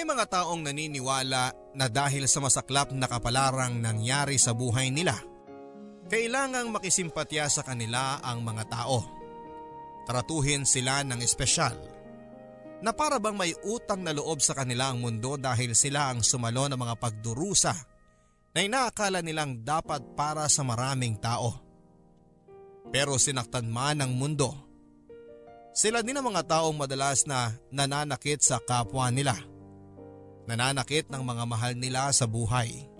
May mga taong naniniwala na dahil sa masaklap na kapalarang nangyari sa buhay nila, kailangang makisimpatya sa kanila ang mga tao. Tratuhin sila ng espesyal na para bang may utang na loob sa kanila ang mundo dahil sila ang sumalo ng mga pagdurusa na inaakala nilang dapat para sa maraming tao. Pero sinaktan man ng mundo, sila din ang mga taong madalas na nananakit sa kapwa nila. Nananakit ng mga mahal nila sa buhay.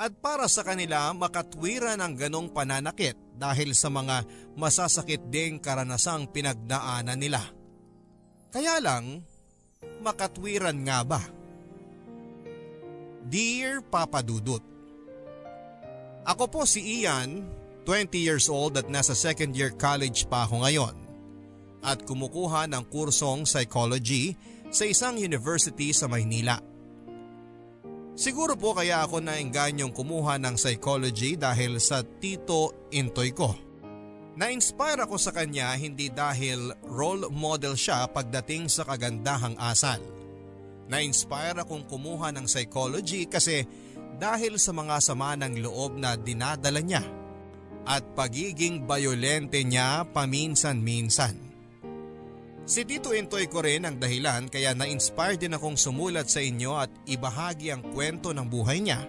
At para sa kanila makatwiran ang ganong pananakit dahil sa mga masasakit ding karanasang pinagdaanan nila. Kaya lang, makatwiran nga ba? Dear Papa Dudut, Ako po si Ian, 20 years old at nasa second year college pa ako ngayon at kumukuha ng kursong psychology sa isang university sa Maynila. Siguro po kaya ako naingganyong kumuha ng psychology dahil sa tito Intoy ko. Na-inspire ako sa kanya hindi dahil role model siya pagdating sa kagandahang asal. Na-inspire akong kumuha ng psychology kasi dahil sa mga sama ng loob na dinadala niya at pagiging bayolente niya paminsan-minsan. Si Tito Intoy ko rin ang dahilan kaya na-inspire din akong sumulat sa inyo at ibahagi ang kwento ng buhay niya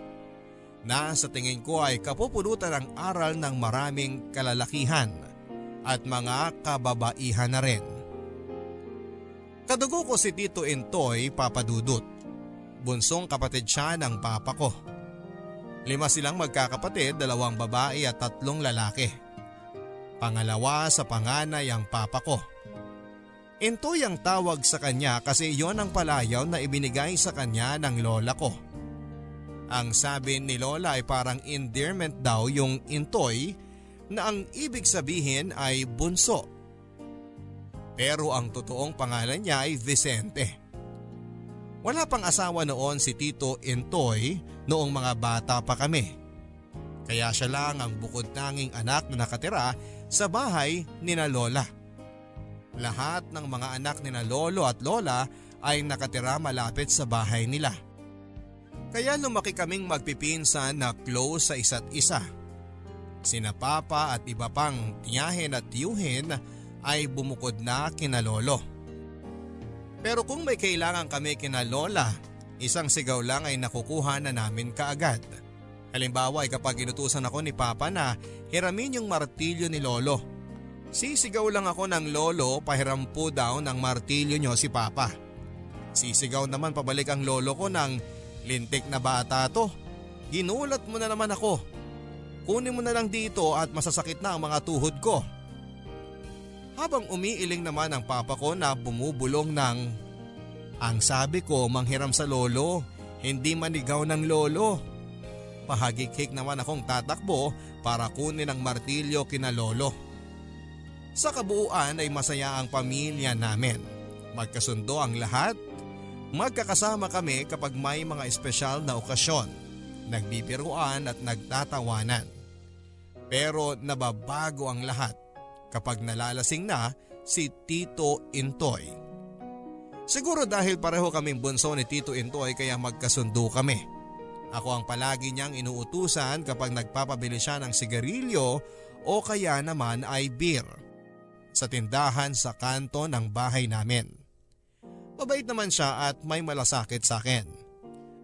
na sa tingin ko ay kapupulutan ng aral ng maraming kalalakihan at mga kababaihan na rin. Kadugo ko si Tito Intoy papadudot. Bunsong kapatid siya ng papa ko. Lima silang magkakapatid, dalawang babae at tatlong lalaki. Pangalawa sa panganay ang papa ko. Intoy ang tawag sa kanya kasi yon ang palayaw na ibinigay sa kanya ng lola ko. Ang sabi ni lola ay parang endearment daw yung intoy na ang ibig sabihin ay bunso. Pero ang totoong pangalan niya ay Vicente. Wala pang asawa noon si Tito Intoy noong mga bata pa kami. Kaya siya lang ang bukod tanging anak na nakatira sa bahay ni na Lola. Lahat ng mga anak ni na lolo at lola ay nakatira malapit sa bahay nila. Kaya lumaki kaming magpipinsan na close sa isa't isa. Sina papa at iba pang tiyahin at tiyuhin ay bumukod na kina lolo. Pero kung may kailangan kami kina lola, isang sigaw lang ay nakukuha na namin kaagad. Halimbawa ay kapag inutusan ako ni papa na hiramin yung martilyo ni lolo Sisigaw lang ako ng lolo pahiram po daw ng martilyo nyo si papa. Sisigaw naman pabalik ang lolo ko ng lintik na bata to. Ginulat mo na naman ako. Kunin mo na lang dito at masasakit na ang mga tuhod ko. Habang umiiling naman ang papa ko na bumubulong ng Ang sabi ko manghiram sa lolo, hindi manigaw ng lolo. Pahagikik naman akong tatakbo para kunin ang martilyo kina lolo. Sa kabuuan ay masaya ang pamilya namin. Magkasundo ang lahat. Magkakasama kami kapag may mga espesyal na okasyon. Nagbibiruan at nagtatawanan. Pero nababago ang lahat kapag nalalasing na si Tito Intoy. Siguro dahil pareho kaming bunso ni Tito Intoy kaya magkasundo kami. Ako ang palagi niyang inuutusan kapag nagpapabili siya ng sigarilyo o kaya naman ay beer sa tindahan sa kanto ng bahay namin. Mabait naman siya at may malasakit sa akin.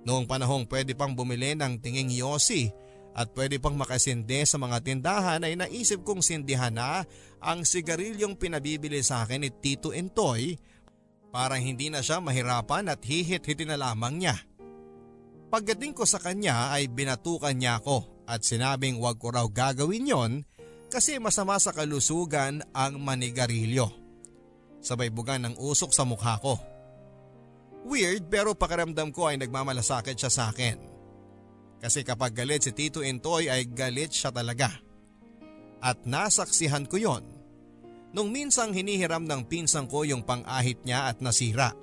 Noong panahong pwede pang bumili ng tinging yosi at pwede pang makasinde sa mga tindahan ay naisip kong sindihan na ang sigarilyong pinabibili sa akin ni Tito Intoy para hindi na siya mahirapan at hihit-hitin na lamang niya. Pagdating ko sa kanya ay binatukan niya ako at sinabing wag ko raw gagawin yon kasi masama sa kalusugan ang manigarilyo. Sabay bugan ng usok sa mukha ko. Weird pero pakiramdam ko ay nagmamalasakit siya sa akin. Kasi kapag galit si Tito Intoy ay galit siya talaga. At nasaksihan ko yon. Nung minsang hinihiram ng pinsang ko yung pang-ahit niya at nasira.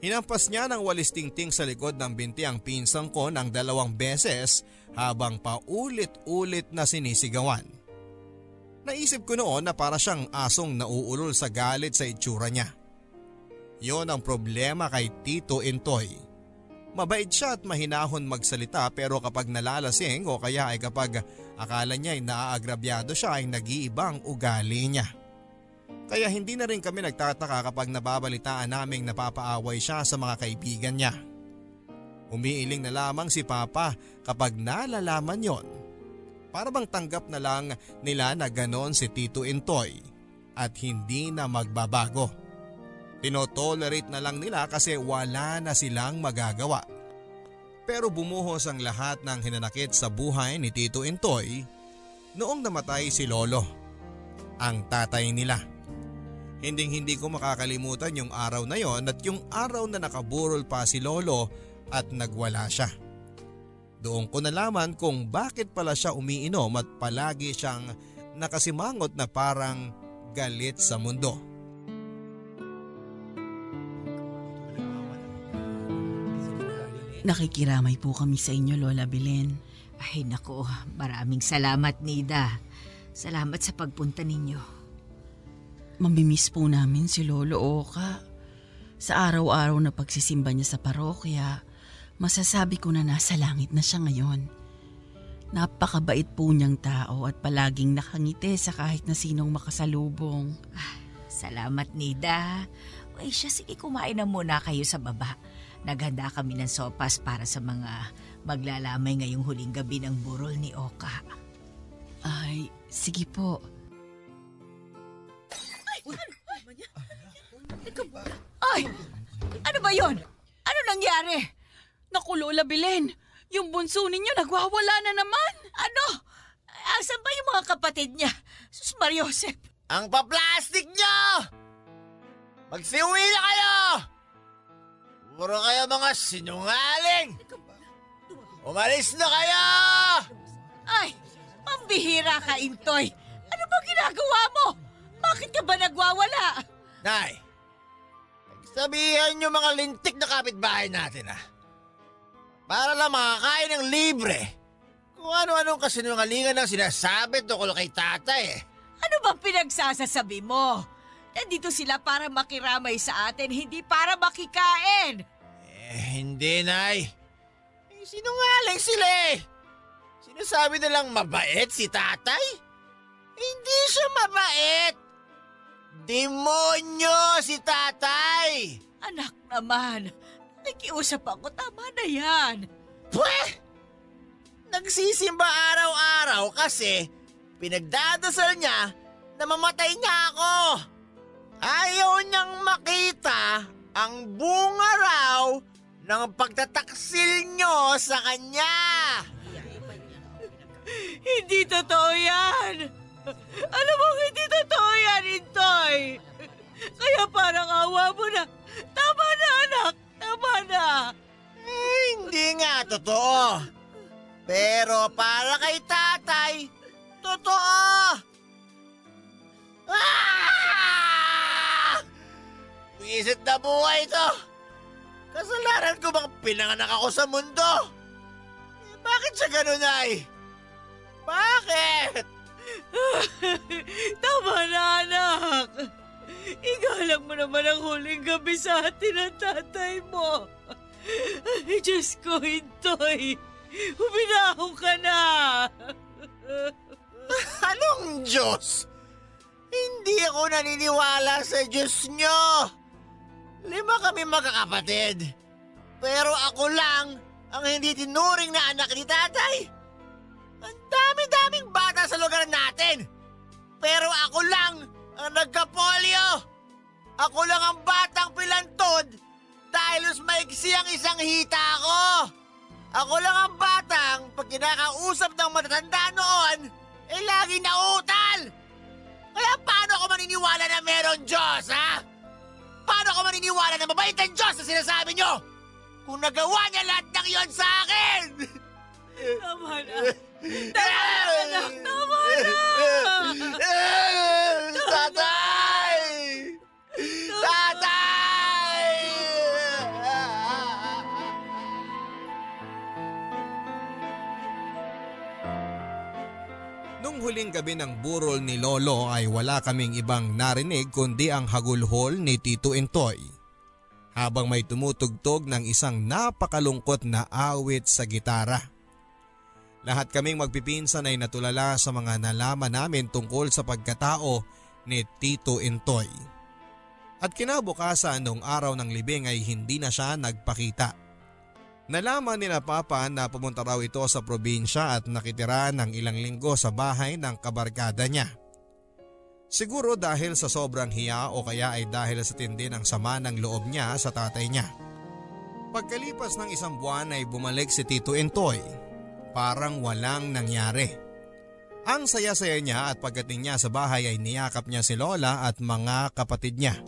Hinampas niya ng walis tingting sa likod ng binti ang pinsang ko ng dalawang beses habang paulit-ulit na sinisigawan. Naisip ko noon na para siyang asong nauulol sa galit sa itsura niya. Yon ang problema kay Tito Intoy. Mabait siya at mahinahon magsalita pero kapag nalalasing o kaya ay kapag akala niya ay naaagrabyado siya ay nag-iibang ugali niya. Kaya hindi na rin kami nagtataka kapag nababalitaan naming napapaaway siya sa mga kaibigan niya. Umiiling na lamang si Papa kapag nalalaman yon. Para bang tanggap na lang nila na ganon si Tito Intoy at hindi na magbabago. Tinotolerate na lang nila kasi wala na silang magagawa. Pero bumuhos ang lahat ng hinanakit sa buhay ni Tito Intoy noong namatay si Lolo, ang tatay nila. Hinding hindi ko makakalimutan yung araw na yon at yung araw na nakaburol pa si Lolo at nagwala siya. Doon ko nalaman kung bakit pala siya umiinom at palagi siyang nakasimangot na parang galit sa mundo. Nakikiramay po kami sa inyo, Lola Belen. Ay nako, maraming salamat Nida. Salamat sa pagpunta ninyo. Mamimiss po namin si Lolo Oka. Sa araw-araw na pagsisimba niya sa parokya, masasabi ko na nasa langit na siya ngayon. Napakabait po niyang tao at palaging nakangiti sa kahit na sinong makasalubong. Ah, salamat Nida. Ay siya, sige kumain na muna kayo sa baba. Naghanda kami ng sopas para sa mga maglalamay ngayong huling gabi ng burol ni Oka. Ay, sige po. Ay, Ay, ano ba yon? Ano nangyari? Naku, Lola Belen, yung bunso ninyo nagwawala na naman. Ano? Asan ba yung mga kapatid niya? Sus Mariosep. Ang paplastik niyo! Magsiuwi na kayo! Puro kayo mga sinungaling! Umalis na kayo! Ay, pambihira ka, Intoy. Ano ba ginagawa mo? Bakit ka ba nagwawala? Nay, sabihan nyo mga lintik na kapitbahay natin ah. Para lang makakain ng libre. Kung ano-anong kasinungalingan ang sinasabi tungkol kay tatay eh. Ano bang pinagsasasabi mo? Nandito sila para makiramay sa atin, hindi para makikain. Eh, hindi, Nay. Eh, sinungaling sila eh. Sinasabi nilang mabait si tatay. Hindi siya mabait. Demonyo si tatay. Anak naman, nakiusap ako, tama na yan. Pweh! Nagsisimba araw-araw kasi pinagdadasal niya na mamatay niya ako. Ayaw niyang makita ang bunga raw ng pagtataksil niyo sa kanya. Hindi totoo yan. Alam mo, hindi totoo yan, Intoy. Kaya parang awa mo na. Tama na, anak. Tama na. Eh, hindi nga totoo. Pero para kay tatay, totoo. Ah! Wisit na buhay ito. Kasalanan ko bang pinanganak ako sa mundo? Eh, bakit siya ganun ay? Bakit? Tama na, anak. Igalang mo naman ang huling gabi sa atin ng tatay mo. Ay, Diyos ko, Intoy. Huminahon ka na. Anong Diyos? Hindi ako naniniwala sa Diyos nyo. Lima kami magkakapatid. Pero ako lang ang hindi tinuring na anak ni tatay. Ang dami-daming bata sa lugar natin. Pero ako lang ang nagka-polio. Ako lang ang batang pilantod dahil mas maiksi ang isang hita ko. Ako lang ang batang pag kinakausap ng matatanda noon, eh lagi na utal. Kaya paano ako maniniwala na meron Diyos, ha? Paano ako maniniwala na mabait ang Diyos na sinasabi nyo? Kung nagawa niya lahat ng iyon sa akin! Tama na. Tama na, anak. Tama na. Tatay! Tatay! Nung huling gabi ng burol ni Lolo ay wala kaming ibang narinig kundi ang hagulhol ni Tito Intoy. habang may tumutugtog ng isang napakalungkot na awit sa gitara. Lahat kaming magpipinsan ay natulala sa mga nalaman namin tungkol sa pagkatao ni Tito Intoy. At kinabukasan noong araw ng libing ay hindi na siya nagpakita. Nalaman ni na Papa na pumunta raw ito sa probinsya at nakitira ng ilang linggo sa bahay ng kabarkada niya. Siguro dahil sa sobrang hiya o kaya ay dahil sa tindi ng sama ng loob niya sa tatay niya. Pagkalipas ng isang buwan ay bumalik si Tito Intoy parang walang nangyari. Ang saya-saya niya at pagdating niya sa bahay ay niyakap niya si Lola at mga kapatid niya.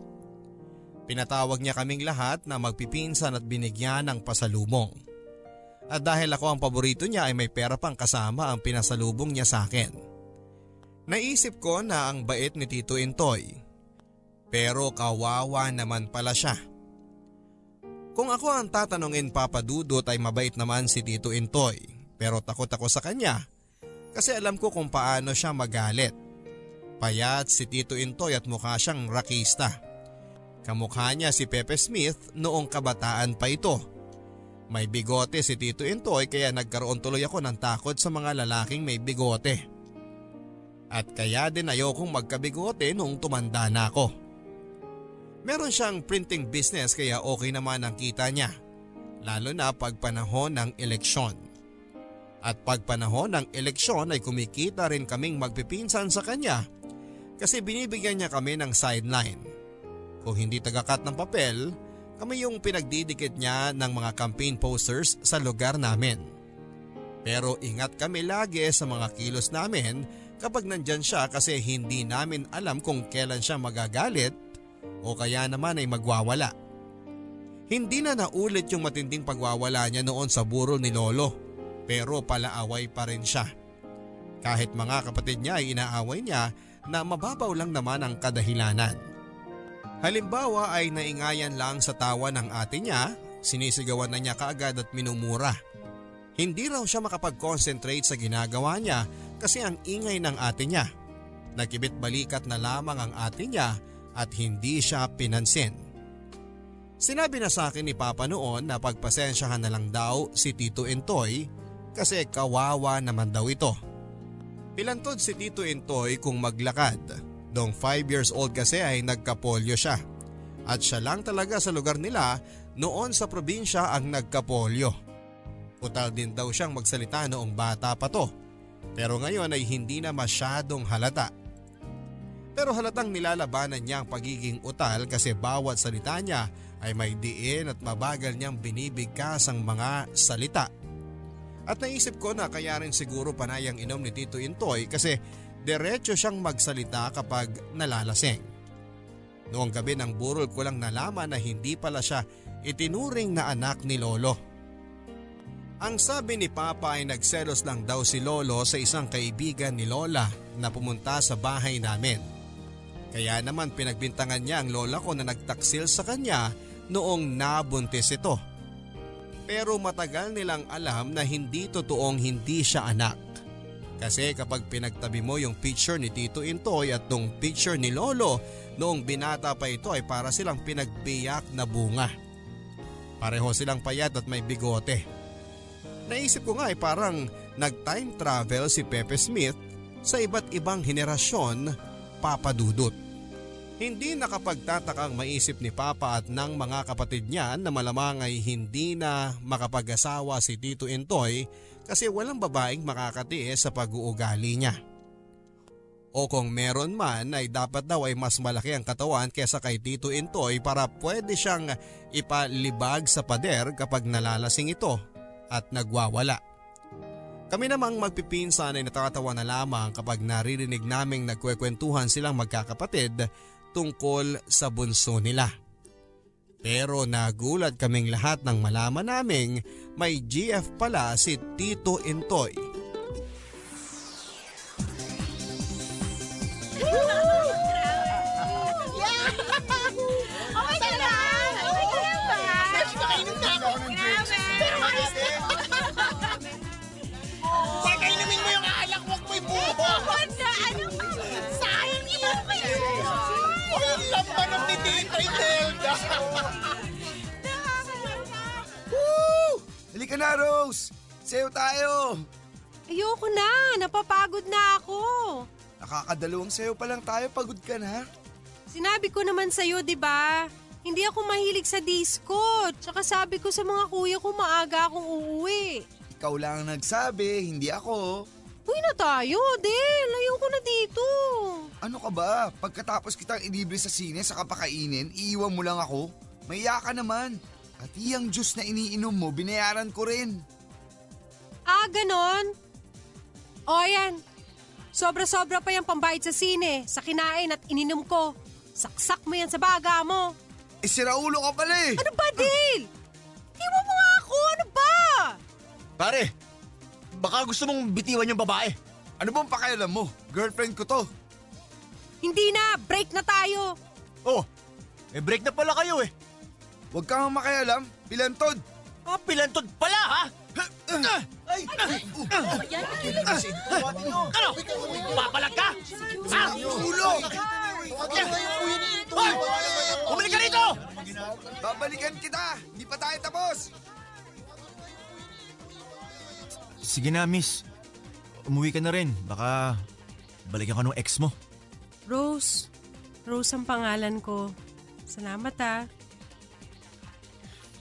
Pinatawag niya kaming lahat na magpipinsan at binigyan ng pasalubong. At dahil ako ang paborito niya ay may pera pang kasama ang pinasalubong niya sa akin. Naisip ko na ang bait ni Tito Intoy. Pero kawawa naman pala siya. Kung ako ang tatanungin Papa Dudot ay mabait naman si Tito Intoy. Pero takot ako sa kanya kasi alam ko kung paano siya magalit. Payat si Tito Intoy at mukha siyang rakista. Kamukha niya si Pepe Smith noong kabataan pa ito. May bigote si Tito Intoy kaya nagkaroon tuloy ako ng takot sa mga lalaking may bigote. At kaya din ayokong magkabigote noong tumanda na ako. Meron siyang printing business kaya okay naman ang kita niya. Lalo na pag panahon ng eleksyon. At pag panahon ng eleksyon ay kumikita rin kaming magpipinsan sa kanya kasi binibigyan niya kami ng sideline. Kung hindi tagakat ng papel, kami yung pinagdidikit niya ng mga campaign posters sa lugar namin. Pero ingat kami lagi sa mga kilos namin kapag nandyan siya kasi hindi namin alam kung kailan siya magagalit o kaya naman ay magwawala. Hindi na naulit yung matinding pagwawala niya noon sa burol ni Lolo pero palaaway pa rin siya. Kahit mga kapatid niya ay inaaway niya na mababaw lang naman ang kadahilanan. Halimbawa ay naingayan lang sa tawa ng ate niya, sinisigawan na niya kaagad at minumura. Hindi raw siya makapag-concentrate sa ginagawa niya kasi ang ingay ng ate niya. Nakibit balikat na lamang ang ate niya at hindi siya pinansin. Sinabi na sa akin ni Papa noon na pagpasensyahan na lang daw si Tito Entoy kasi kawawa naman daw ito. Pilantod si Tito Intoy kung maglakad. Noong 5 years old kasi ay nagkapolyo siya. At siya lang talaga sa lugar nila noon sa probinsya ang nagkapolyo. Utal din daw siyang magsalita noong bata pa to. Pero ngayon ay hindi na masyadong halata. Pero halatang nilalabanan niya ang pagiging utal kasi bawat salita niya ay may diin at mabagal niyang binibigkas ang mga salita at naisip ko na kaya rin siguro panayang inom ni Tito Intoy kasi diretso siyang magsalita kapag nalalasing. Noong gabi ng burol ko lang nalaman na hindi pala siya itinuring na anak ni Lolo. Ang sabi ni Papa ay nagselos lang daw si Lolo sa isang kaibigan ni Lola na pumunta sa bahay namin. Kaya naman pinagbintangan niya ang lola ko na nagtaksil sa kanya noong nabuntis ito. Pero matagal nilang alam na hindi totoong hindi siya anak. Kasi kapag pinagtabi mo yung picture ni Tito Intoy at tong picture ni Lolo noong binata pa ito ay para silang pinagbiyak na bunga. Pareho silang payat at may bigote. Naisip ko nga ay parang nag-time travel si Pepe Smith sa iba't ibang henerasyon papadudot. Hindi nakapagtatakang maisip ni Papa at ng mga kapatid niya na malamang ay hindi na makapag-asawa si Tito Intoy kasi walang babaeng makakatiis sa pag-uugali niya. O kung meron man ay dapat daw ay mas malaki ang katawan kesa kay Tito Intoy para pwede siyang ipalibag sa pader kapag nalalasing ito at nagwawala. Kami namang magpipinsan ay natatawa na lamang kapag naririnig naming nagkwekwentuhan silang magkakapatid tungkol sa bunso nila. Pero nagulat kaming lahat nang malaman naming may GF pala si Tito Intoy. lamba ng titita Imelda! Woo! Halika na, Rose! Sayo tayo! Ayoko na! Napapagod na ako! Nakakadalawang sayo pa lang tayo, pagod ka na. Sinabi ko naman sa'yo, di ba? Hindi ako mahilig sa disco. Tsaka sabi ko sa mga kuya ko maaga akong uuwi. Ikaw lang ang nagsabi, hindi ako. Uy na tayo, Del. Ayoko na dito. Ano ka ba? Pagkatapos kitang ilibre sa sine sa kapakainin, iiwan mo lang ako? Maiya ka naman. At iyang juice na iniinom mo, binayaran ko rin. Ah, ganon? O yan. Sobra-sobra pa yung pambayad sa sine, sa kinain at ininom ko. Saksak mo yan sa baga mo. Eh, siraulo ka pala eh. Ano ba, Dale? Iwan mo nga ako, ano ba? Pare, baka gusto mong bitiwan yung babae. Ano bang pakialam mo? Girlfriend ko to. Hindi na, break na tayo. Oh, may break na pala kayo eh. Huwag kang makialam, pilantod. Ah, pilantod pala ha? Ay! Ano? Papalag ka? Ha? Ulo! Hoy! Bumalik ka rito! Babalikan kita! Hindi pa tayo tapos! Sige na, miss. Umuwi ka na rin. Baka balikan ka ng ex mo. Rose. Rose ang pangalan ko. Salamat ah.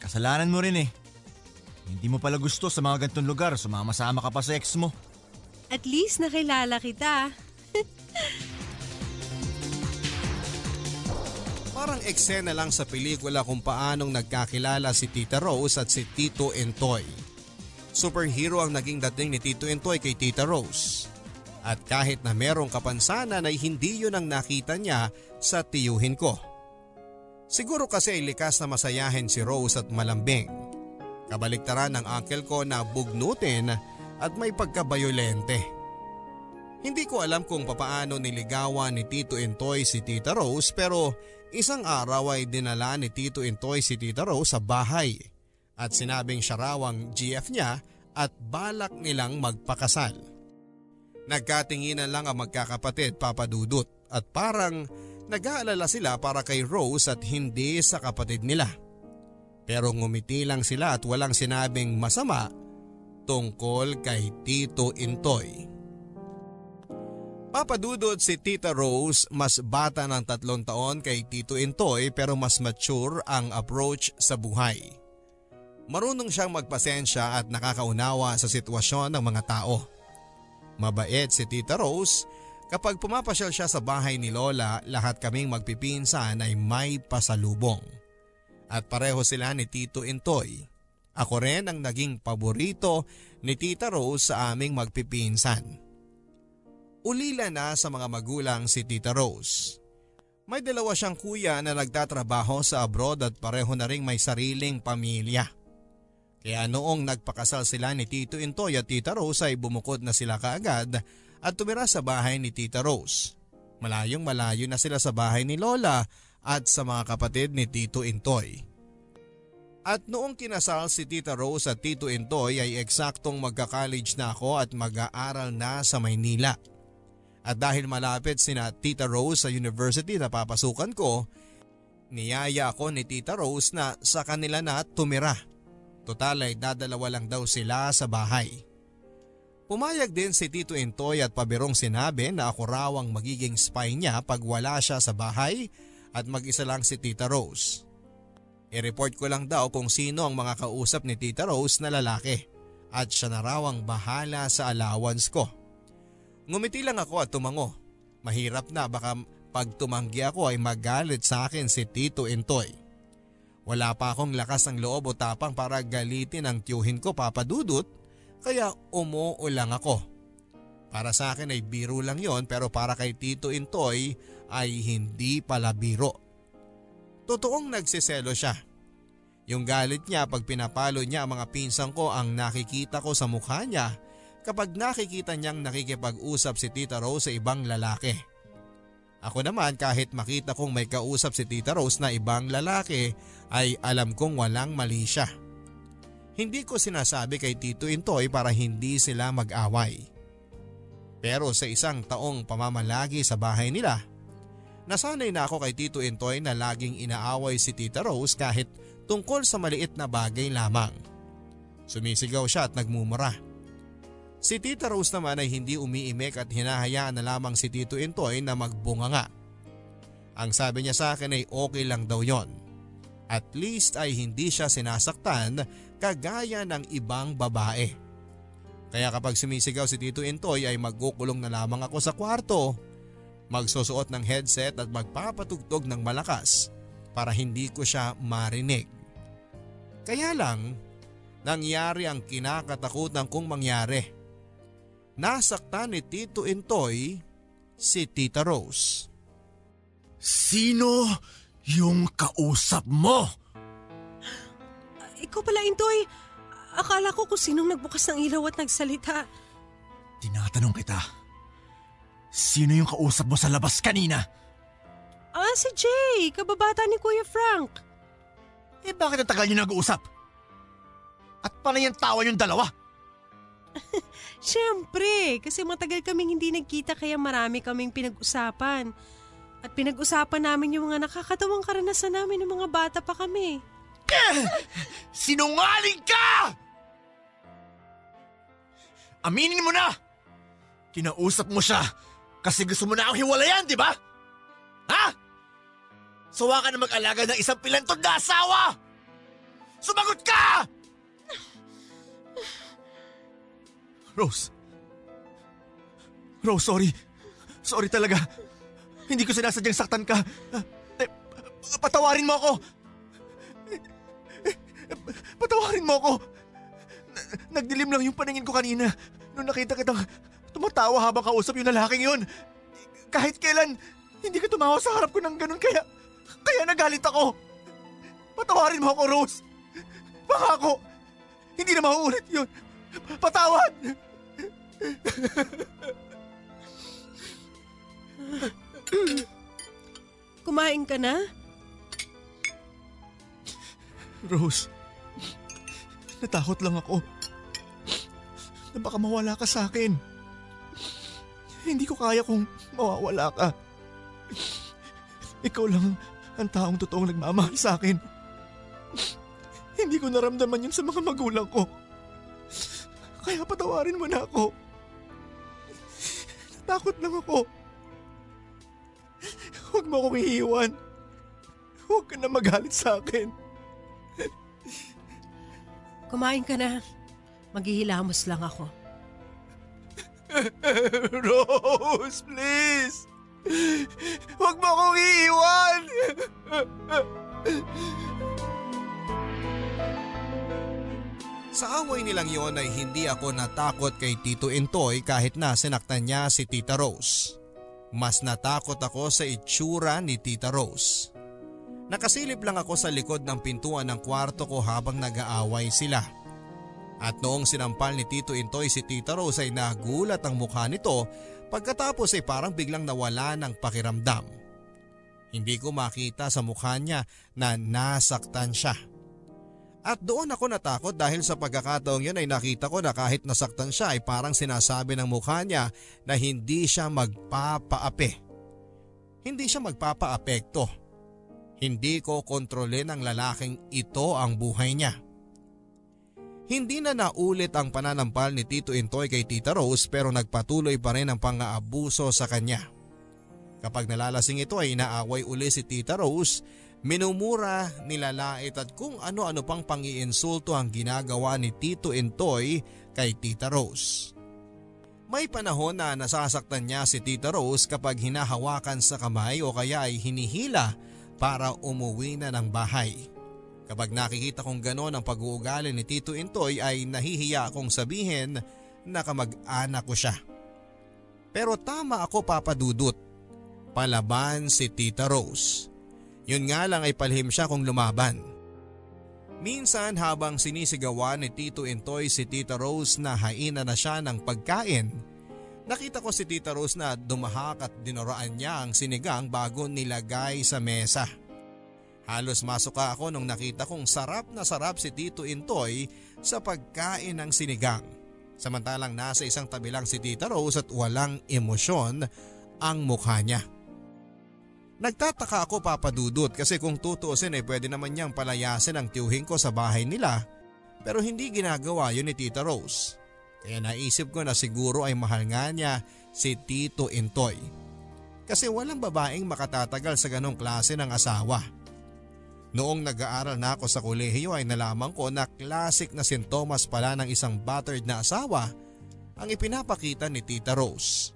Kasalanan mo rin eh. Hindi mo pala gusto sa mga gantong lugar. Sumama-sama ka pa sa ex mo. At least nakilala kita. Parang eksena lang sa pelikula kung paanong nagkakilala si Tita Rose at si Tito Entoy. Superhero ang naging dating ni Tito Entoy kay Tita Rose. At kahit na merong kapansanan ay hindi yun ang nakita niya sa tiyuhin ko. Siguro kasi likas na masayahin si Rose at malambing. Kabaliktaran ng uncle ko na bugnutin at may pagkabayolente. Hindi ko alam kung papaano niligawan ni Tito Entoy si Tita Rose pero isang araw ay dinala ni Tito Entoy si Tita Rose sa bahay at sinabing siya raw ang GF niya at balak nilang magpakasal. Nagkatinginan lang ang magkakapatid papadudot at parang nag-aalala sila para kay Rose at hindi sa kapatid nila. Pero ngumiti lang sila at walang sinabing masama tungkol kay Tito Intoy. Papadudod si Tita Rose mas bata ng tatlong taon kay Tito Intoy pero mas mature ang approach sa buhay. Marunong siyang magpasensya at nakakaunawa sa sitwasyon ng mga tao. Mabait si Tita Rose, kapag pumapasyal siya sa bahay ni Lola, lahat kaming magpipinsan ay may pasalubong. At pareho sila ni Tito Intoy. Ako rin ang naging paborito ni Tita Rose sa aming magpipinsan. Ulila na sa mga magulang si Tita Rose. May dalawa siyang kuya na nagtatrabaho sa abroad at pareho na ring may sariling pamilya. Kaya noong nagpakasal sila ni Tito Intoy at Tita Rose ay bumukod na sila kaagad at tumira sa bahay ni Tita Rose. Malayong malayo na sila sa bahay ni Lola at sa mga kapatid ni Tito Intoy. At noong kinasal si Tita Rose at Tito Intoy ay eksaktong magka-college na ako at mag-aaral na sa Maynila. At dahil malapit sina Tita Rose sa university na papasukan ko, niyaya ako ni Tita Rose na sa kanila na tumira. Total ay dadalawa lang daw sila sa bahay. Pumayag din si Tito Intoy at pabirong sinabi na ako raw ang magiging spy niya pag wala siya sa bahay at mag-isa lang si Tita Rose. I-report ko lang daw kung sino ang mga kausap ni Tita Rose na lalaki at siya na raw ang bahala sa allowance ko. Ngumiti lang ako at tumango. Mahirap na baka pag tumanggi ako ay magalit sa akin si Tito Intoy. Wala pa akong lakas ng loob o tapang para galitin ang tiyuhin ko papadudot kaya umuo lang ako. Para sa akin ay biro lang yon pero para kay Tito Intoy ay hindi pala biro. Totoong nagsiselo siya. Yung galit niya pag pinapalo niya ang mga pinsang ko ang nakikita ko sa mukha niya kapag nakikita niyang nakikipag-usap si Tita Rose sa ibang lalaki. Ako naman kahit makita kong may kausap si Tita Rose na ibang lalaki ay alam kong walang mali siya. Hindi ko sinasabi kay Tito Intoy para hindi sila mag-away. Pero sa isang taong pamamalagi sa bahay nila, nasanay na ako kay Tito Intoy na laging inaaway si Tita Rose kahit tungkol sa maliit na bagay lamang. Sumisigaw siya at nagmumura. Si Tita Rose naman ay hindi umiimik at hinahayaan na lamang si Tito Intoy na magbunganga. Ang sabi niya sa akin ay okay lang daw yon. At least ay hindi siya sinasaktan kagaya ng ibang babae. Kaya kapag sumisigaw si Tito Intoy ay magkukulong na lamang ako sa kwarto, magsusuot ng headset at magpapatugtog ng malakas para hindi ko siya marinig. Kaya lang, nangyari ang kinakatakutan kong mangyari. Nasaktan ni Tito Intoy si Tita Rose. Sino yung kausap mo? Ikaw pala, Intoy. Akala ko kung sinong nagbukas ng ilaw at nagsalita. Tinatanong kita. Sino yung kausap mo sa labas kanina? Ah, si Jay, kababata ni Kuya Frank. Eh bakit ang tagal niyo nag-uusap? At pala yung tawa yung dalawa? Siyempre, kasi matagal kaming hindi nagkita kaya marami kaming pinag-usapan. At pinag-usapan namin yung mga nakakatawang karanasan namin ng mga bata pa kami. Sinungaling ka! Aminin mo na! Kinausap mo siya kasi gusto mo na akong hiwalayan, di ba? Ha? Sawa ka na mag-alaga ng isang pilantod na asawa! Sumagot ka! Rose. Rose, sorry. Sorry talaga. Hindi ko sinasadyang saktan ka. Patawarin mo ako. Patawarin mo ako. Na- Nagdilim lang yung paningin ko kanina nung nakita kitang tumatawa habang kausap yung lalaking yun. Kahit kailan, hindi ka tumawa sa harap ko ng ganun kaya, kaya nagalit ako. Patawarin mo ako, Rose. Pangako, hindi na mauulit yun. Patawad! Kumain ka na? Rose, natakot lang ako. Na baka mawala ka sa akin. Hindi ko kaya kung mawawala ka. Ikaw lang ang taong totoong nagmamahal sa akin. Hindi ko naramdaman yun sa mga magulang ko. Kaya patawarin mo na ako. Natakot lang ako. Huwag mo akong iiwan. Huwag ka na magalit sa akin. Kumain ka na. Maghihilamos lang ako. Rose, please! Huwag mo akong iiwan! Sa away nilang yon ay hindi ako natakot kay Tito Intoy kahit na sinaktan niya si Tita Rose. Mas natakot ako sa itsura ni Tita Rose. Nakasilip lang ako sa likod ng pintuan ng kwarto ko habang nag-aaway sila. At noong sinampal ni Tito Intoy si Tita Rose ay nagulat ang mukha nito pagkatapos ay parang biglang nawala ng pakiramdam. Hindi ko makita sa mukha niya na nasaktan siya. At doon ako natakot dahil sa pagkakataong yun ay nakita ko na kahit nasaktan siya ay parang sinasabi ng mukha niya na hindi siya magpapaape. Hindi siya magpapaapekto. Hindi ko kontrolin ng lalaking ito ang buhay niya. Hindi na naulit ang pananampal ni Tito Intoy kay Tita Rose pero nagpatuloy pa rin ang pang-aabuso sa kanya. Kapag nalalasing ito ay inaaway uli si Tita Rose, minumura, nilalait at kung ano-ano pang pangiinsulto ang ginagawa ni Tito Intoy kay Tita Rose. May panahon na nasasaktan niya si Tita Rose kapag hinahawakan sa kamay o kaya ay hinihila para umuwi na ng bahay. Kapag nakikita kong gano'n ang pag-uugali ni Tito Intoy ay nahihiya akong sabihin na kamag-anak ko siya. Pero tama ako papadudot. Palaban si Tita Rose. Yun nga lang ay palhim siya kung lumaban. Minsan habang sinisigawan ni Tito Intoy si Tita Rose na haina na siya ng pagkain, nakita ko si Tita Rose na dumahak at dinuraan niya ang sinigang bago nilagay sa mesa. Halos masuka ako nung nakita kong sarap na sarap si Tito Intoy sa pagkain ng sinigang. Samantalang nasa isang tabi lang si Tita Rose at walang emosyon ang mukha niya. Nagtataka ako papadudot kasi kung tutuusin ay pwede naman niyang palayasin ang tiyuhin ko sa bahay nila Pero hindi ginagawa yun ni Tita Rose. Kaya naisip ko na siguro ay mahal nga niya si Tito Intoy. Kasi walang babaeng makatatagal sa ganong klase ng asawa. Noong nag-aaral na ako sa kolehiyo ay nalaman ko na classic na sintomas pala ng isang battered na asawa ang ipinapakita ni Tita Rose.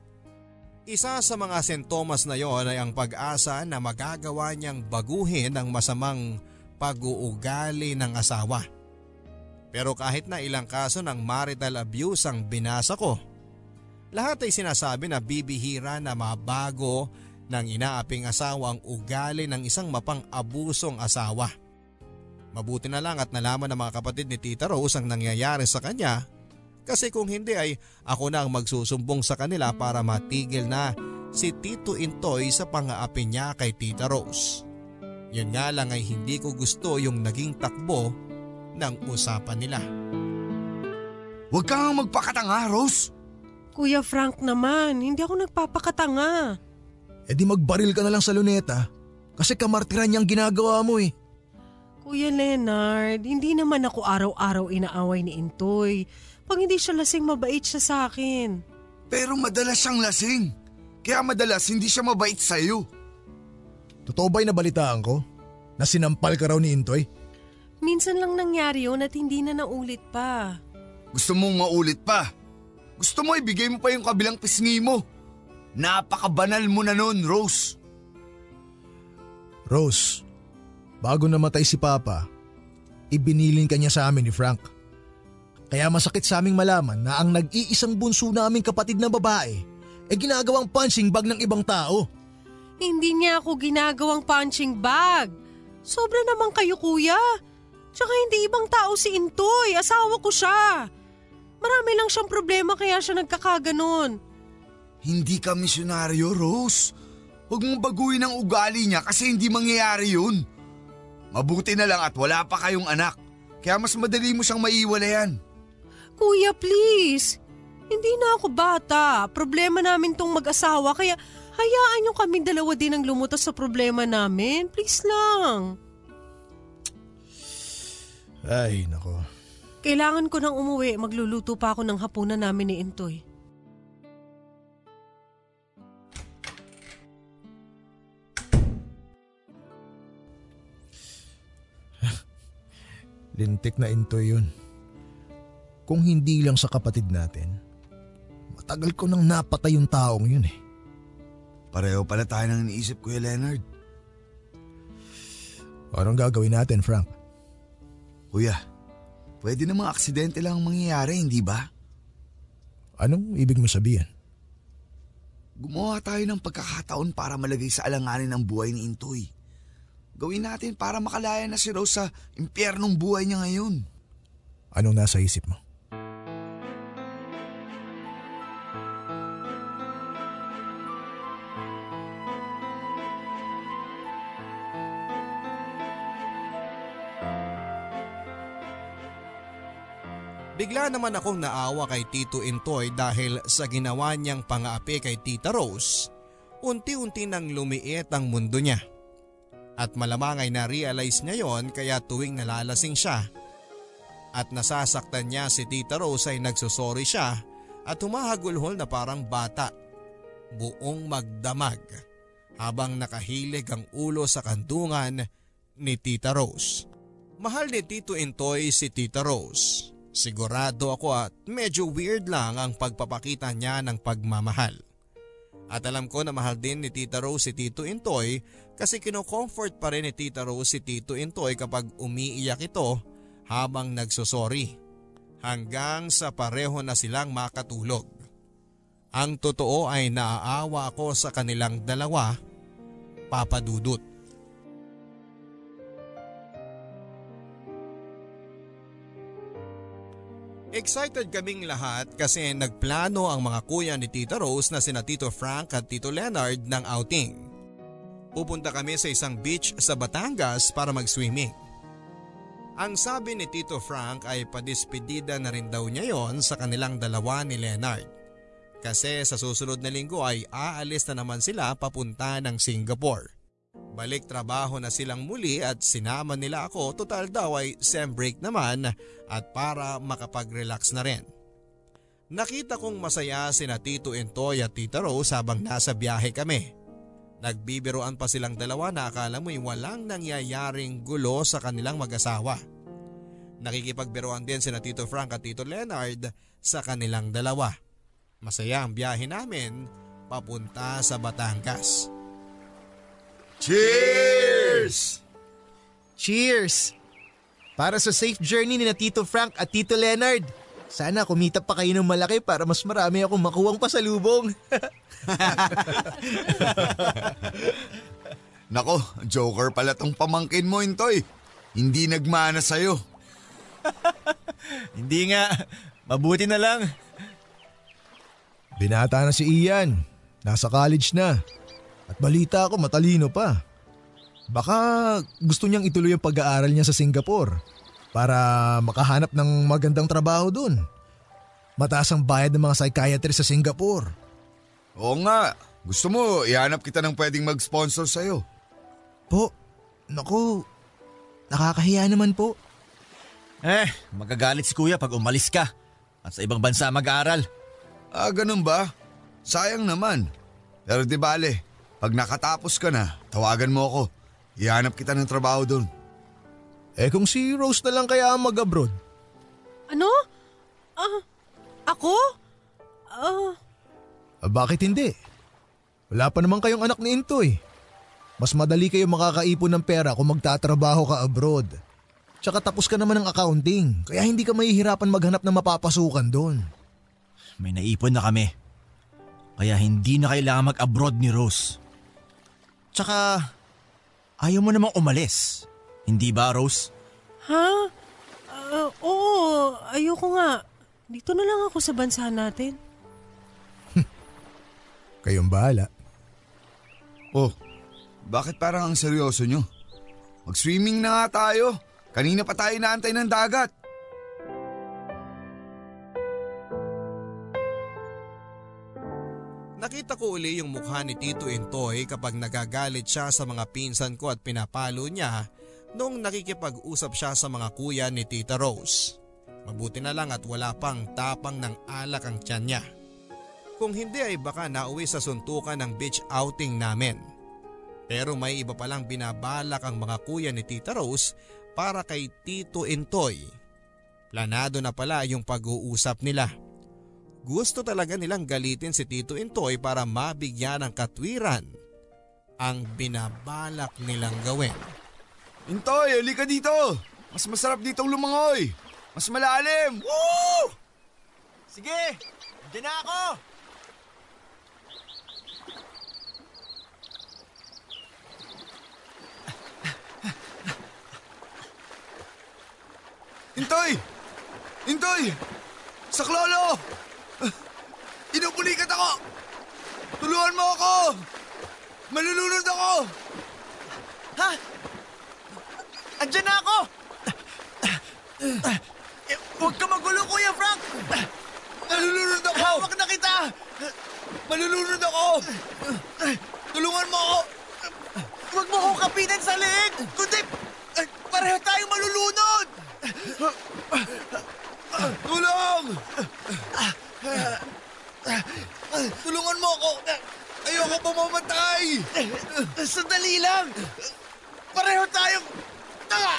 Isa sa mga sintomas na yon ay ang pag-asa na magagawa niyang baguhin ang masamang pag-uugali ng asawa. Pero kahit na ilang kaso ng marital abuse ang binasa ko, lahat ay sinasabi na bibihira na mabago ng inaaping asawa ang ugali ng isang mapang-abusong asawa. Mabuti na lang at nalaman ng mga kapatid ni Tita Rose ang nangyayari sa kanya kasi kung hindi ay ako na ang magsusumbong sa kanila para matigil na si Tito Intoy sa pang-aapi niya kay Tita Rose. Yun nga lang ay hindi ko gusto yung naging takbo ng usapan nila. Huwag kang magpakatanga, Rose. Kuya Frank naman, hindi ako nagpapakatanga. E di magbaril ka na lang sa luneta kasi kamartiran niyang ginagawa mo eh. Kuya Leonard, hindi naman ako araw-araw inaaway ni Intoy. Pag hindi siya lasing, mabait siya sa akin. Pero madalas siyang lasing. Kaya madalas hindi siya mabait sa'yo. Totoo ba'y nabalitaan ko? Na sinampal ka raw ni Intoy? Minsan lang nangyari yun at hindi na naulit pa. Gusto mong maulit pa. Gusto mo ibigay mo pa yung kabilang pisngi mo. Napakabanal mo na nun, Rose. Rose, bago namatay si Papa, ibiniling ka niya sa amin ni Frank. Kaya masakit sa aming malaman na ang nag-iisang bunso naming kapatid na babae ay ginagawang punching bag ng ibang tao. Hindi niya ako ginagawang punching bag. Sobra naman kayo kuya. Tsaka hindi ibang tao si Intoy, asawa ko siya. Marami lang siyang problema kaya siya nagkakaganon. Hindi ka misyonaryo, Rose. Huwag mong baguhin ang ugali niya kasi hindi mangyayari yun. Mabuti na lang at wala pa kayong anak. Kaya mas madali mo siyang maiwalayan. Kuya, please. Hindi na ako bata. Problema namin tong mag-asawa kaya hayaan niyo kaming dalawa din ang lumutas sa problema namin. Please lang. Ay, nako. Kailangan ko nang umuwi. Magluluto pa ako ng hapunan namin ni Intoy. Lintik na Intoy yun. Kung hindi lang sa kapatid natin, matagal ko nang napatay yung taong yun eh. Pareho pala tayo nang iniisip, Kuya Leonard. Anong gagawin natin, Frank? Kuya, pwede namang aksidente lang ang mangyayari, hindi ba? Anong ibig mo sabihin? Gumawa tayo ng pagkakataon para malagay sa alanganin ang buhay ni Intoy. Gawin natin para makalaya na si Rose sa impyernong buhay niya ngayon. Anong nasa isip mo? Naman akong naawa kay Tito Intoy dahil sa ginawa niyang pangaapi kay Tita Rose, unti-unti nang lumiit ang mundo niya. At malamang ay na-realize niya yon kaya tuwing nalalasing siya at nasasaktan niya si Tita Rose ay nagsusorry siya at humahagulhol na parang bata. Buong magdamag habang nakahilig ang ulo sa kandungan ni Tita Rose. Mahal ni Tito Intoy si Tita Rose. Sigurado ako at medyo weird lang ang pagpapakita niya ng pagmamahal. At alam ko na mahal din ni Tita Rose si Tito Intoy kasi kino-comfort pa rin ni Tita Rose si Tito Intoy kapag umiiyak ito habang nagsosorry. Hanggang sa pareho na silang makatulog. Ang totoo ay naaawa ako sa kanilang dalawa, Papa Dudut. Excited kaming lahat kasi nagplano ang mga kuya ni Tita Rose na sina Tito Frank at Tito Leonard ng outing. Pupunta kami sa isang beach sa Batangas para mag-swimming. Ang sabi ni Tito Frank ay padispedida na rin daw niya yon sa kanilang dalawa ni Leonard. Kasi sa susunod na linggo ay aalis na naman sila papunta ng Singapore. Balik trabaho na silang muli at sinama nila ako total daw ay sem break naman at para makapag-relax na rin. Nakita kong masaya sina Tito Entoy at Tita Rose habang nasa biyahe kami. Nagbibiroan pa silang dalawa na akala mo'y walang nangyayaring gulo sa kanilang mag-asawa. Nakikipagbiroan din sina Tito Frank at Tito Leonard sa kanilang dalawa. Masaya ang biyahe namin papunta sa Batangas. Cheers! Cheers! Para sa safe journey ni na Tito Frank at Tito Leonard. Sana kumita pa kayo ng malaki para mas marami akong makuwang pasalubong. Nako, joker pala tong pamangkin mo, Intoy. Hindi nagmana sa'yo. Hindi nga. Mabuti na lang. Binata na si Ian. Nasa college na. At balita ako matalino pa. Baka gusto niyang ituloy ang pag-aaral niya sa Singapore para makahanap ng magandang trabaho doon. Mataas ang bayad ng mga psychiatrist sa Singapore. Oo nga, gusto mo ihanap kita ng pwedeng mag-sponsor sa'yo. Po, naku, nakakahiya naman po. Eh, magagalit si kuya pag umalis ka at sa ibang bansa mag-aaral. Ah, ganun ba? Sayang naman. Pero di bale, pag nakatapos ka na, tawagan mo ako. Ihanap kita ng trabaho doon. Eh kung si Rose na lang kaya ang mag-abroad. Ano? Ah, ako? Ah, Ah, bakit hindi? Wala pa naman kayong anak ni Intoy. Mas madali kayo makakaipon ng pera kung magtatrabaho ka abroad. Tsaka tapos ka naman ng accounting, kaya hindi ka mahihirapan maghanap ng mapapasukan doon. May naipon na kami. Kaya hindi na kailangan mag-abroad ni Rose. Tsaka, ayaw mo namang umalis. Hindi ba, Rose? ha? Ah, oo, ayoko nga. Dito na lang ako sa bansa natin. Kayong bahala. Oh, bakit parang ang seryoso nyo? Mag-swimming na nga tayo. Kanina pa tayo naantay ng dagat. Nakita ko uli yung mukha ni Tito Intoy kapag nagagalit siya sa mga pinsan ko at pinapalo niya nung nakikipag-usap siya sa mga kuya ni Tita Rose. Mabuti na lang at wala pang tapang ng alak ang tiyan niya. Kung hindi ay baka nauwi sa suntukan ng beach outing namin. Pero may iba palang binabalak ang mga kuya ni Tita Rose para kay Tito Intoy. Planado na pala yung pag-uusap nila. Gusto talaga nilang galitin si Tito Intoy para mabigyan ng katwiran ang binabalak nilang gawin. Intoy, halika dito. Mas masarap ditong lumangoy. Mas malalim. Woo! Sige, dyan na ako! Intoy! Intoy! Saklolo! Inupulikat ako! Tulungan mo ako! Malulunod ako! Ha? Andyan na ako! Eh, Huwag ka magulo, Kuya Frank! Malulunod ako! Hawak na kita! Malulunod ako! Tulungan mo ako! Huwag mo akong kapitan sa leeg! Kundi, eh, pareho tayong malulunod! Tulong! Tulungan mo ako! Ayoko pa mamatay! Sandali lang! Pareho tayong... Tanga!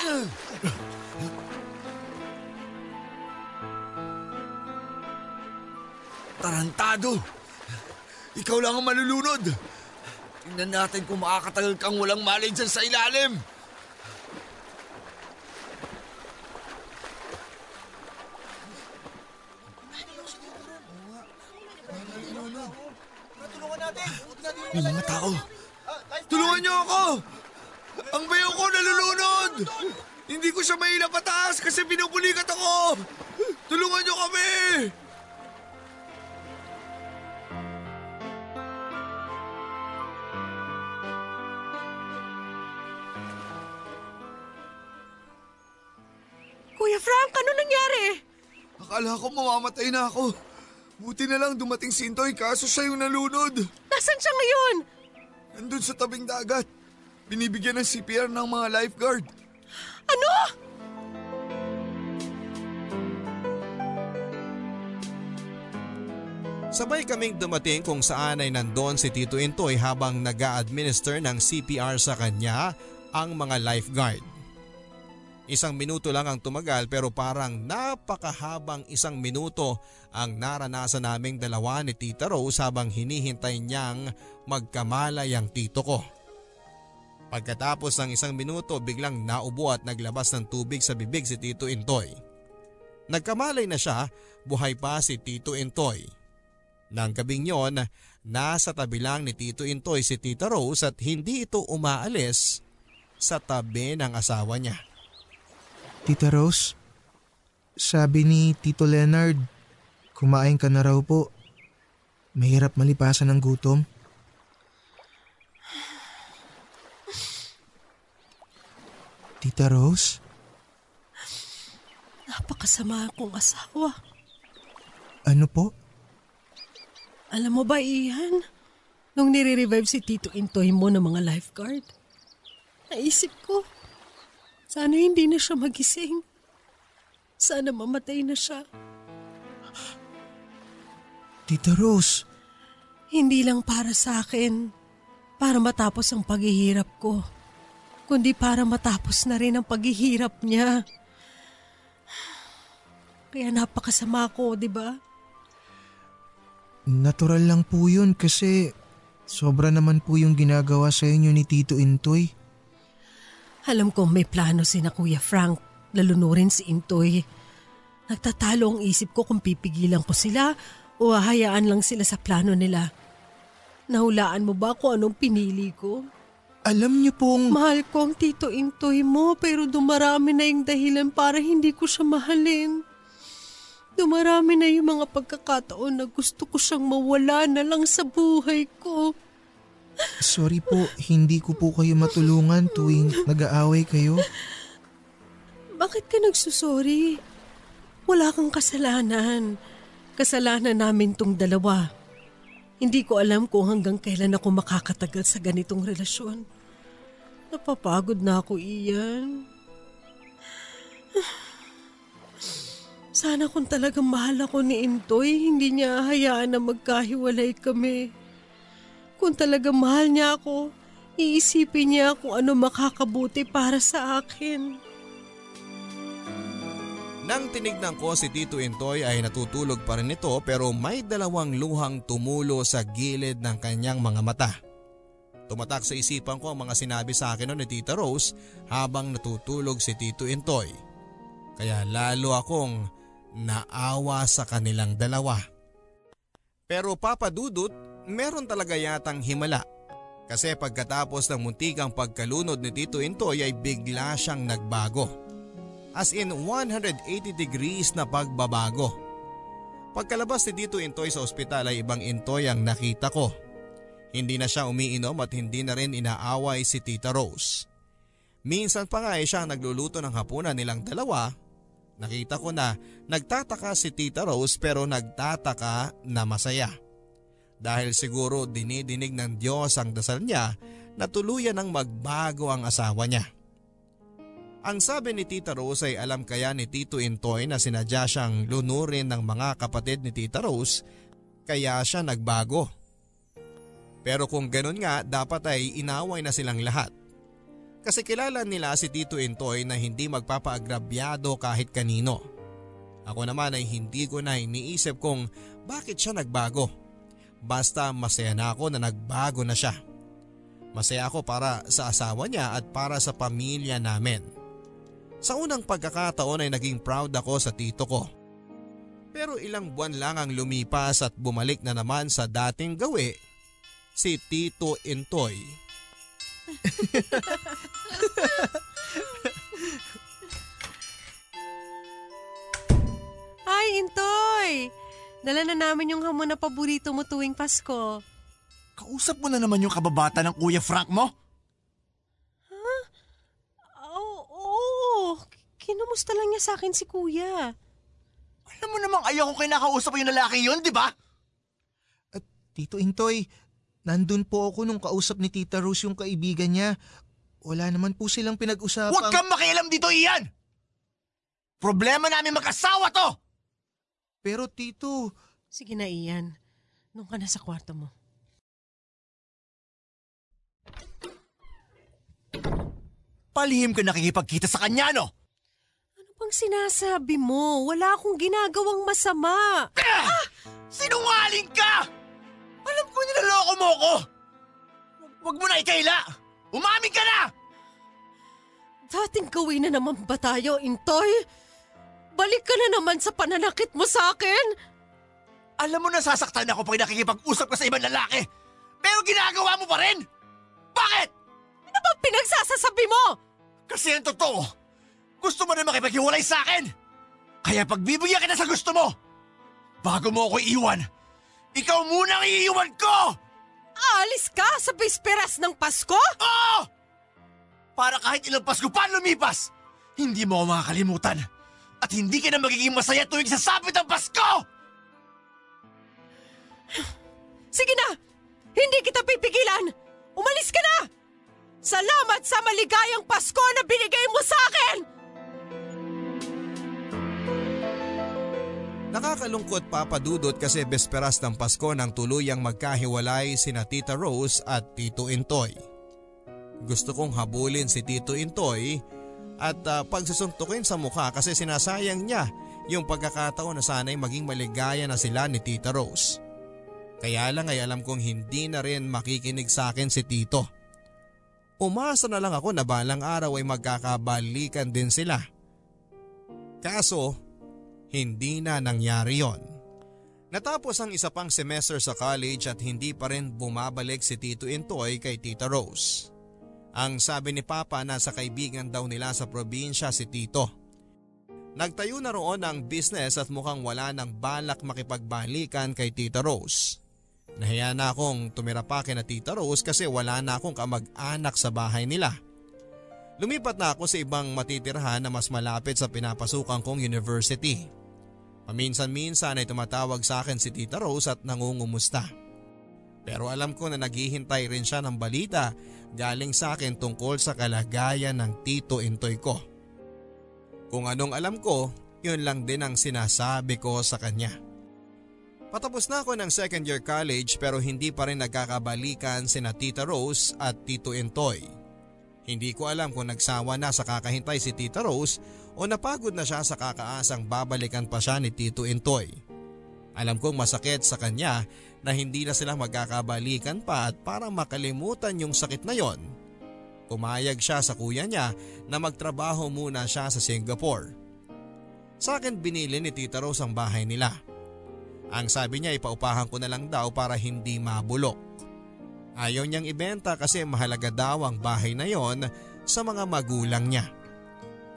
Tarantado! Ikaw lang ang malulunod! Tingnan natin kung makakatagal kang walang malay dyan sa ilalim! May mga tao! Tulungan niyo ako! Ang bayo ko nalulunod! Hindi ko siya mahila pataas kasi pinupulikat ako! Tulungan niyo kami! Kuya Frank, ano nangyari? Akala ko mamamatay na ako. Buti na lang dumating si Intoy kaso siya yung nalunod. Nasaan siya ngayon? Nandun sa tabing dagat. Binibigyan ng CPR ng mga lifeguard. Ano? Sabay kaming dumating kung saan ay nandoon si Tito Intoy habang nag administer ng CPR sa kanya ang mga lifeguard. Isang minuto lang ang tumagal pero parang napakahabang isang minuto ang naranasan naming dalawa ni Tita Rose habang hinihintay niyang magkamalay ang tito ko. Pagkatapos ng isang minuto biglang naubo at naglabas ng tubig sa bibig si Tito Intoy. Nagkamalay na siya, buhay pa si Tito Intoy. Nang gabing yon, nasa tabi lang ni Tito Intoy si Tita Rose at hindi ito umaalis sa tabi ng asawa niya. Tita Rose, sabi ni Tito Leonard, kumain ka na raw po. Mahirap malipasan ng gutom. Tita Rose, Napakasama akong asawa. ano po? Alam mo ba, Ian? Nung nire-revive si Tito Intoy mo ng mga lifeguard, naisip ko, sana hindi na siya magising. Sana mamatay na siya. Tita Rose, Hindi lang para sa akin, para matapos ang paghihirap ko, kundi para matapos na rin ang paghihirap niya. Kaya napakasama ko, di ba? natural lang po yun kasi sobra naman po yung ginagawa sa inyo ni Tito Intoy. Alam kong may plano si na Kuya Frank, lalunurin si Intoy. Nagtatalo ang isip ko kung pipigilan ko sila o hahayaan lang sila sa plano nila. Nahulaan mo ba kung anong pinili ko? Alam niyo pong... Mahal ko ang Tito Intoy mo pero dumarami na yung dahilan para hindi ko siya mahalin. Dumarami na yung mga pagkakataon na gusto ko siyang mawala na lang sa buhay ko. Sorry po, hindi ko po kayo matulungan tuwing nag-aaway kayo. Bakit ka nagsusorry? Wala kang kasalanan. Kasalanan namin tong dalawa. Hindi ko alam kung hanggang kailan ako makakatagal sa ganitong relasyon. Napapagod na ako, Ian. Sana kung talagang mahal ako ni Intoy, hindi niya hayaan na magkahiwalay kami. Kung talagang mahal niya ako, iisipin niya kung ano makakabuti para sa akin. Nang tinignan ko si Tito Intoy ay natutulog pa rin ito pero may dalawang luhang tumulo sa gilid ng kanyang mga mata. Tumatak sa isipan ko ang mga sinabi sa akin ni Tita Rose habang natutulog si Tito Intoy. Kaya lalo akong naawa sa kanilang dalawa. Pero Papa Dudut, meron talaga yatang himala. Kasi pagkatapos ng muntikang pagkalunod ni Tito Intoy ay bigla siyang nagbago. As in 180 degrees na pagbabago. Pagkalabas ni Tito Intoy sa ospital ay ibang Intoy ang nakita ko. Hindi na siya umiinom at hindi na rin inaaway si Tita Rose. Minsan pa nga ay siya ang nagluluto ng hapunan nilang dalawa. Nakita ko na nagtataka si Tita Rose pero nagtataka na masaya. Dahil siguro dinidinig ng Diyos ang dasal niya na tuluyan ng magbago ang asawa niya. Ang sabi ni Tita Rose ay alam kaya ni Tito Intoy na sinadya siyang lunurin ng mga kapatid ni Tita Rose kaya siya nagbago. Pero kung ganun nga dapat ay inaway na silang lahat. Kasi kilala nila si Tito Intoy na hindi magpapaagrabyado kahit kanino. Ako naman ay hindi ko na iniisip kung bakit siya nagbago. Basta masaya na ako na nagbago na siya. Masaya ako para sa asawa niya at para sa pamilya namin. Sa unang pagkakataon ay naging proud ako sa tito ko. Pero ilang buwan lang ang lumipas at bumalik na naman sa dating gawi si Tito Intoy. Ay, Intoy! Dala na namin yung hamon na paborito mo tuwing Pasko. Kausap mo na naman yung kababata ng Kuya Frank mo? Oo, oo. Kinumusta lang niya sa akin si Kuya. Alam mo namang ayaw ko kinakausap yung lalaki yun, di ba? Tito Intoy, nandun po ako nung kausap ni Tita Rose yung kaibigan niya. wala naman po silang pinag-usapan. Huwag kang makialam dito, Ian! Problema namin mag-asawa to! Pero tito, Sige na, Ian. Nung ka na sa kwarto mo. Palihim ka nakikipagkita sa kanya, no? Bang sinasabi mo? Wala akong ginagawang masama. Ah! Sinungaling ka! Alam ko niloloko mo ko! Huwag, huwag mo na ikaila! Umamin ka na! Dating gawin na naman ba tayo, Intoy? Balik ka na naman sa pananakit mo sa akin. Alam mo nasasaktan ako pag nakikipag-usap ka sa ibang lalaki. Pero ginagawa mo pa rin! Bakit? Ano bang pinagsasasabi mo? Kasi ang totoo, gusto mo na makipaghiwalay sa akin. Kaya pagbibigyan kita sa gusto mo, bago mo ako iiwan, ikaw muna ang iiwan ko! Aalis ka sa bisperas ng Pasko? Oo! Para kahit ilang Pasko pa lumipas, hindi mo ako makakalimutan. At hindi ka na magiging masaya tuwing sasapit ang Pasko! Sige na! Hindi kita pipigilan! Umalis ka na! Salamat sa maligayang Pasko na binigay mo sa akin! Nakakalungkot papadudot kasi besperas ng Pasko nang tuluyang magkahiwalay sina Tita Rose at Tito Intoy. Gusto kong habulin si Tito Intoy at uh, pagsusuntukin sa mukha kasi sinasayang niya yung pagkakataon na sana'y maging maligaya na sila ni Tita Rose. Kaya lang ay alam kong hindi na rin makikinig sa akin si Tito. Umasa na lang ako na balang araw ay magkakabalikan din sila. Kaso, hindi na nangyari yon. Natapos ang isa pang semester sa college at hindi pa rin bumabalik si Tito Intoy kay Tita Rose. Ang sabi ni Papa na sa kaibigan daw nila sa probinsya si Tito. Nagtayo na roon ng business at mukhang wala nang balak makipagbalikan kay Tita Rose. Nahiya na akong tumira pa kina Tita Rose kasi wala na akong kamag-anak sa bahay nila. Lumipat na ako sa ibang matitirahan na mas malapit sa pinapasukan kong university. Paminsan-minsan ay tumatawag sa akin si Tita Rose at nangungumusta. Pero alam ko na naghihintay rin siya ng balita galing sa akin tungkol sa kalagayan ng Tito Intoy ko. Kung anong alam ko, yun lang din ang sinasabi ko sa kanya. Patapos na ako ng second year college pero hindi pa rin nagkakabalikan sina Tita Rose at Tito Intoy. Hindi ko alam kung nagsawa na sa kakahintay si Tita Rose o napagod na siya sa kakaasang babalikan pa siya ni Tito Intoy. Alam kong masakit sa kanya na hindi na sila magkakabalikan pa at para makalimutan yung sakit na yon. Pumayag siya sa kuya niya na magtrabaho muna siya sa Singapore. Sa akin binili ni Tita Rose ang bahay nila. Ang sabi niya ipaupahan ko na lang daw para hindi mabulok. Ayaw niyang ibenta kasi mahalaga daw ang bahay na yon sa mga magulang niya.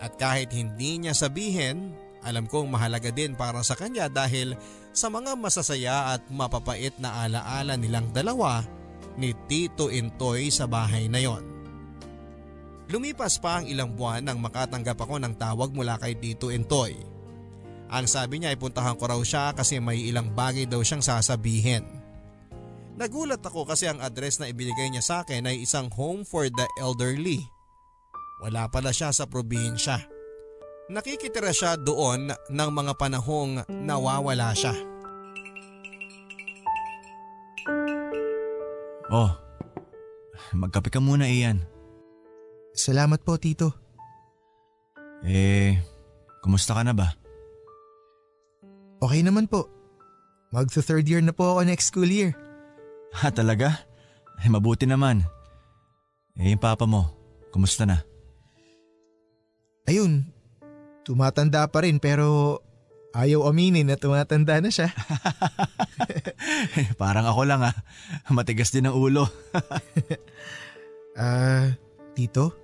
At kahit hindi niya sabihin, alam kong mahalaga din para sa kanya dahil sa mga masasaya at mapapait na alaala nilang dalawa ni Tito Intoy sa bahay na yon. Lumipas pa ang ilang buwan nang makatanggap ako ng tawag mula kay Tito Intoy. Ang sabi niya ay puntahan ko raw siya kasi may ilang bagay daw siyang sasabihin. Nagulat ako kasi ang address na ibinigay niya sa akin ay isang home for the elderly. Wala pala siya sa probinsya. Nakikitira siya doon ng mga panahong nawawala siya. Oh, magkape ka muna Ian. Salamat po, Tito. Eh, kumusta ka na ba? Okay naman po. Magsa-third year na po ako next school year. Ha, talaga? Eh, mabuti naman. Eh, yung papa mo, kumusta na? Ayun, tumatanda pa rin pero ayaw aminin na tumatanda na siya. Parang ako lang ah. Matigas din ang ulo. Ah, Tito?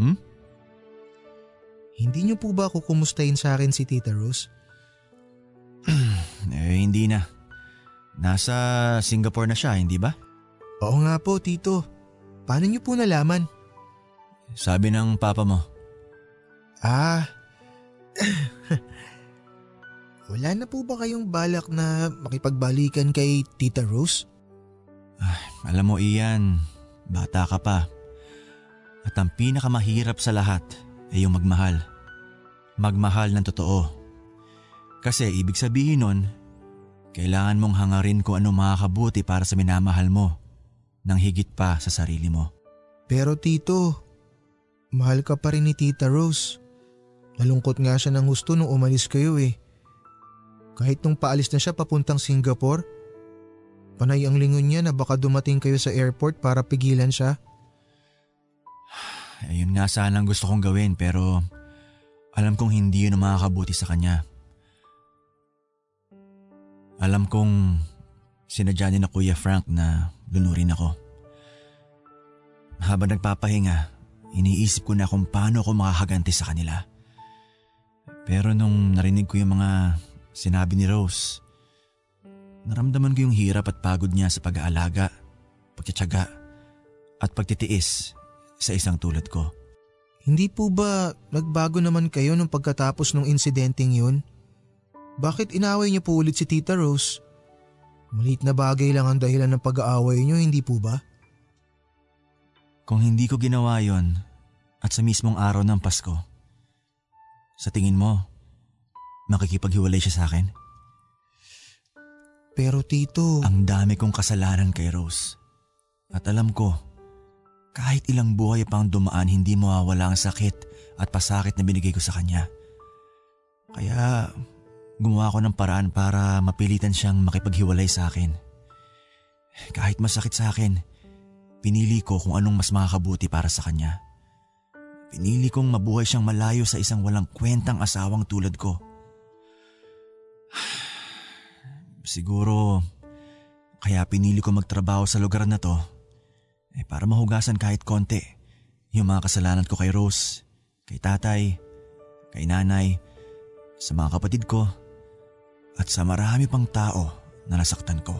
Hmm? Hindi niyo po ba kukumustahin sa akin si Tita Rose? eh, hindi na. Nasa Singapore na siya, hindi ba? Oo nga po, Tito. Paano niyo po nalaman? Sabi ng papa mo. Ah, wala na po ba kayong balak na makipagbalikan kay Tita Rose? Alam mo Ian, bata ka pa. At ang pinakamahirap sa lahat ay yung magmahal. Magmahal ng totoo. Kasi ibig sabihin nun, kailangan mong hangarin kung ano makakabuti para sa minamahal mo nang higit pa sa sarili mo. Pero tito, mahal ka pa rin ni Tita Rose. Nalungkot nga siya ng gusto nung umalis kayo eh. Kahit nung paalis na siya papuntang Singapore, panay ang lingon niya na baka dumating kayo sa airport para pigilan siya. Ayun nga sana ang gusto kong gawin pero alam kong hindi yun ang makakabuti sa kanya. Alam kong sinadya ni na Kuya Frank na lunurin ako. Habang nagpapahinga, iniisip ko na kung paano ako makakaganti sa kanila. Pero nung narinig ko yung mga sinabi ni Rose, naramdaman ko yung hirap at pagod niya sa pag-aalaga, pagtsatsaga at pagtitiis sa isang tulad ko. Hindi po ba nagbago naman kayo nung pagkatapos ng insidenteng yun? Bakit inaway niyo po ulit si Tita Rose? Maliit na bagay lang ang dahilan ng pag-aaway niyo, hindi po ba? Kung hindi ko ginawa yon at sa mismong araw ng Pasko, sa tingin mo, makikipaghiwalay siya sa akin? Pero tito… Ang dami kong kasalanan kay Rose. At alam ko, kahit ilang buhay pang dumaan hindi mawawala ang sakit at pasakit na binigay ko sa kanya. Kaya gumawa ko ng paraan para mapilitan siyang makipaghiwalay sa akin. Kahit masakit sa akin, pinili ko kung anong mas makakabuti para sa kanya. Pinili kong mabuhay siyang malayo sa isang walang kwentang asawang tulad ko. Siguro, kaya pinili ko magtrabaho sa lugar na to eh para mahugasan kahit konti yung mga kasalanan ko kay Rose, kay tatay, kay nanay, sa mga kapatid ko, at sa marami pang tao na nasaktan ko.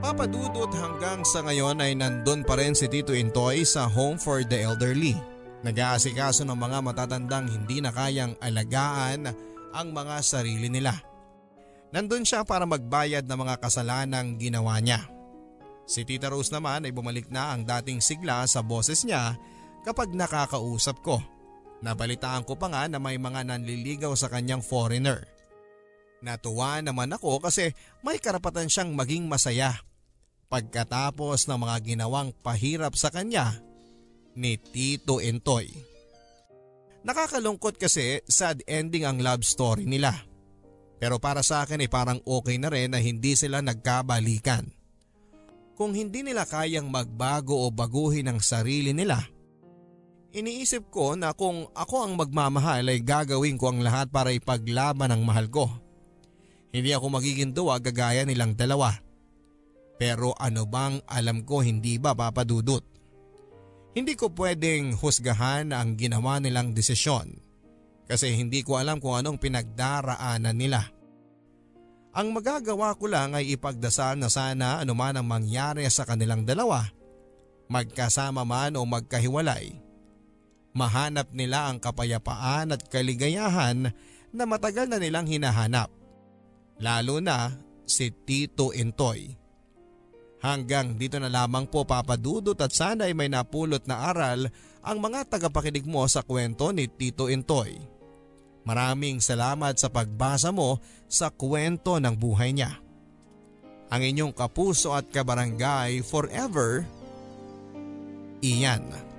Papadudot hanggang sa ngayon ay nandun pa rin si Tito Intoy sa Home for the Elderly. Nag-aasikaso ng mga matatandang hindi na kayang alagaan ang mga sarili nila. Nandun siya para magbayad ng mga kasalanang ginawa niya. Si Tita Rose naman ay bumalik na ang dating sigla sa boses niya kapag nakakausap ko. Nabalitaan ko pa nga na may mga nanliligaw sa kanyang foreigner. Natuwa naman ako kasi may karapatan siyang maging masaya pagkatapos ng mga ginawang pahirap sa kanya ni Tito Entoy. Nakakalungkot kasi sad ending ang love story nila. Pero para sa akin ay parang okay na rin na hindi sila nagkabalikan. Kung hindi nila kayang magbago o baguhin ang sarili nila, iniisip ko na kung ako ang magmamahal ay gagawin ko ang lahat para ipaglaban ang mahal ko. Hindi ako magiging duwa gagaya nilang dalawa. Pero ano bang alam ko hindi ba papadudot? Hindi ko pwedeng husgahan ang ginawa nilang desisyon kasi hindi ko alam kung anong pinagdaraanan nila. Ang magagawa ko lang ay ipagdasal na sana anuman ang mangyari sa kanilang dalawa, magkasama man o magkahiwalay. Mahanap nila ang kapayapaan at kaligayahan na matagal na nilang hinahanap. Lalo na si Tito Intoy. Hanggang dito na lamang po papadudot at sana ay may napulot na aral ang mga tagapakinig mo sa kwento ni Tito Intoy. Maraming salamat sa pagbasa mo sa kwento ng buhay niya. Ang inyong kapuso at kabarangay forever, Iyan.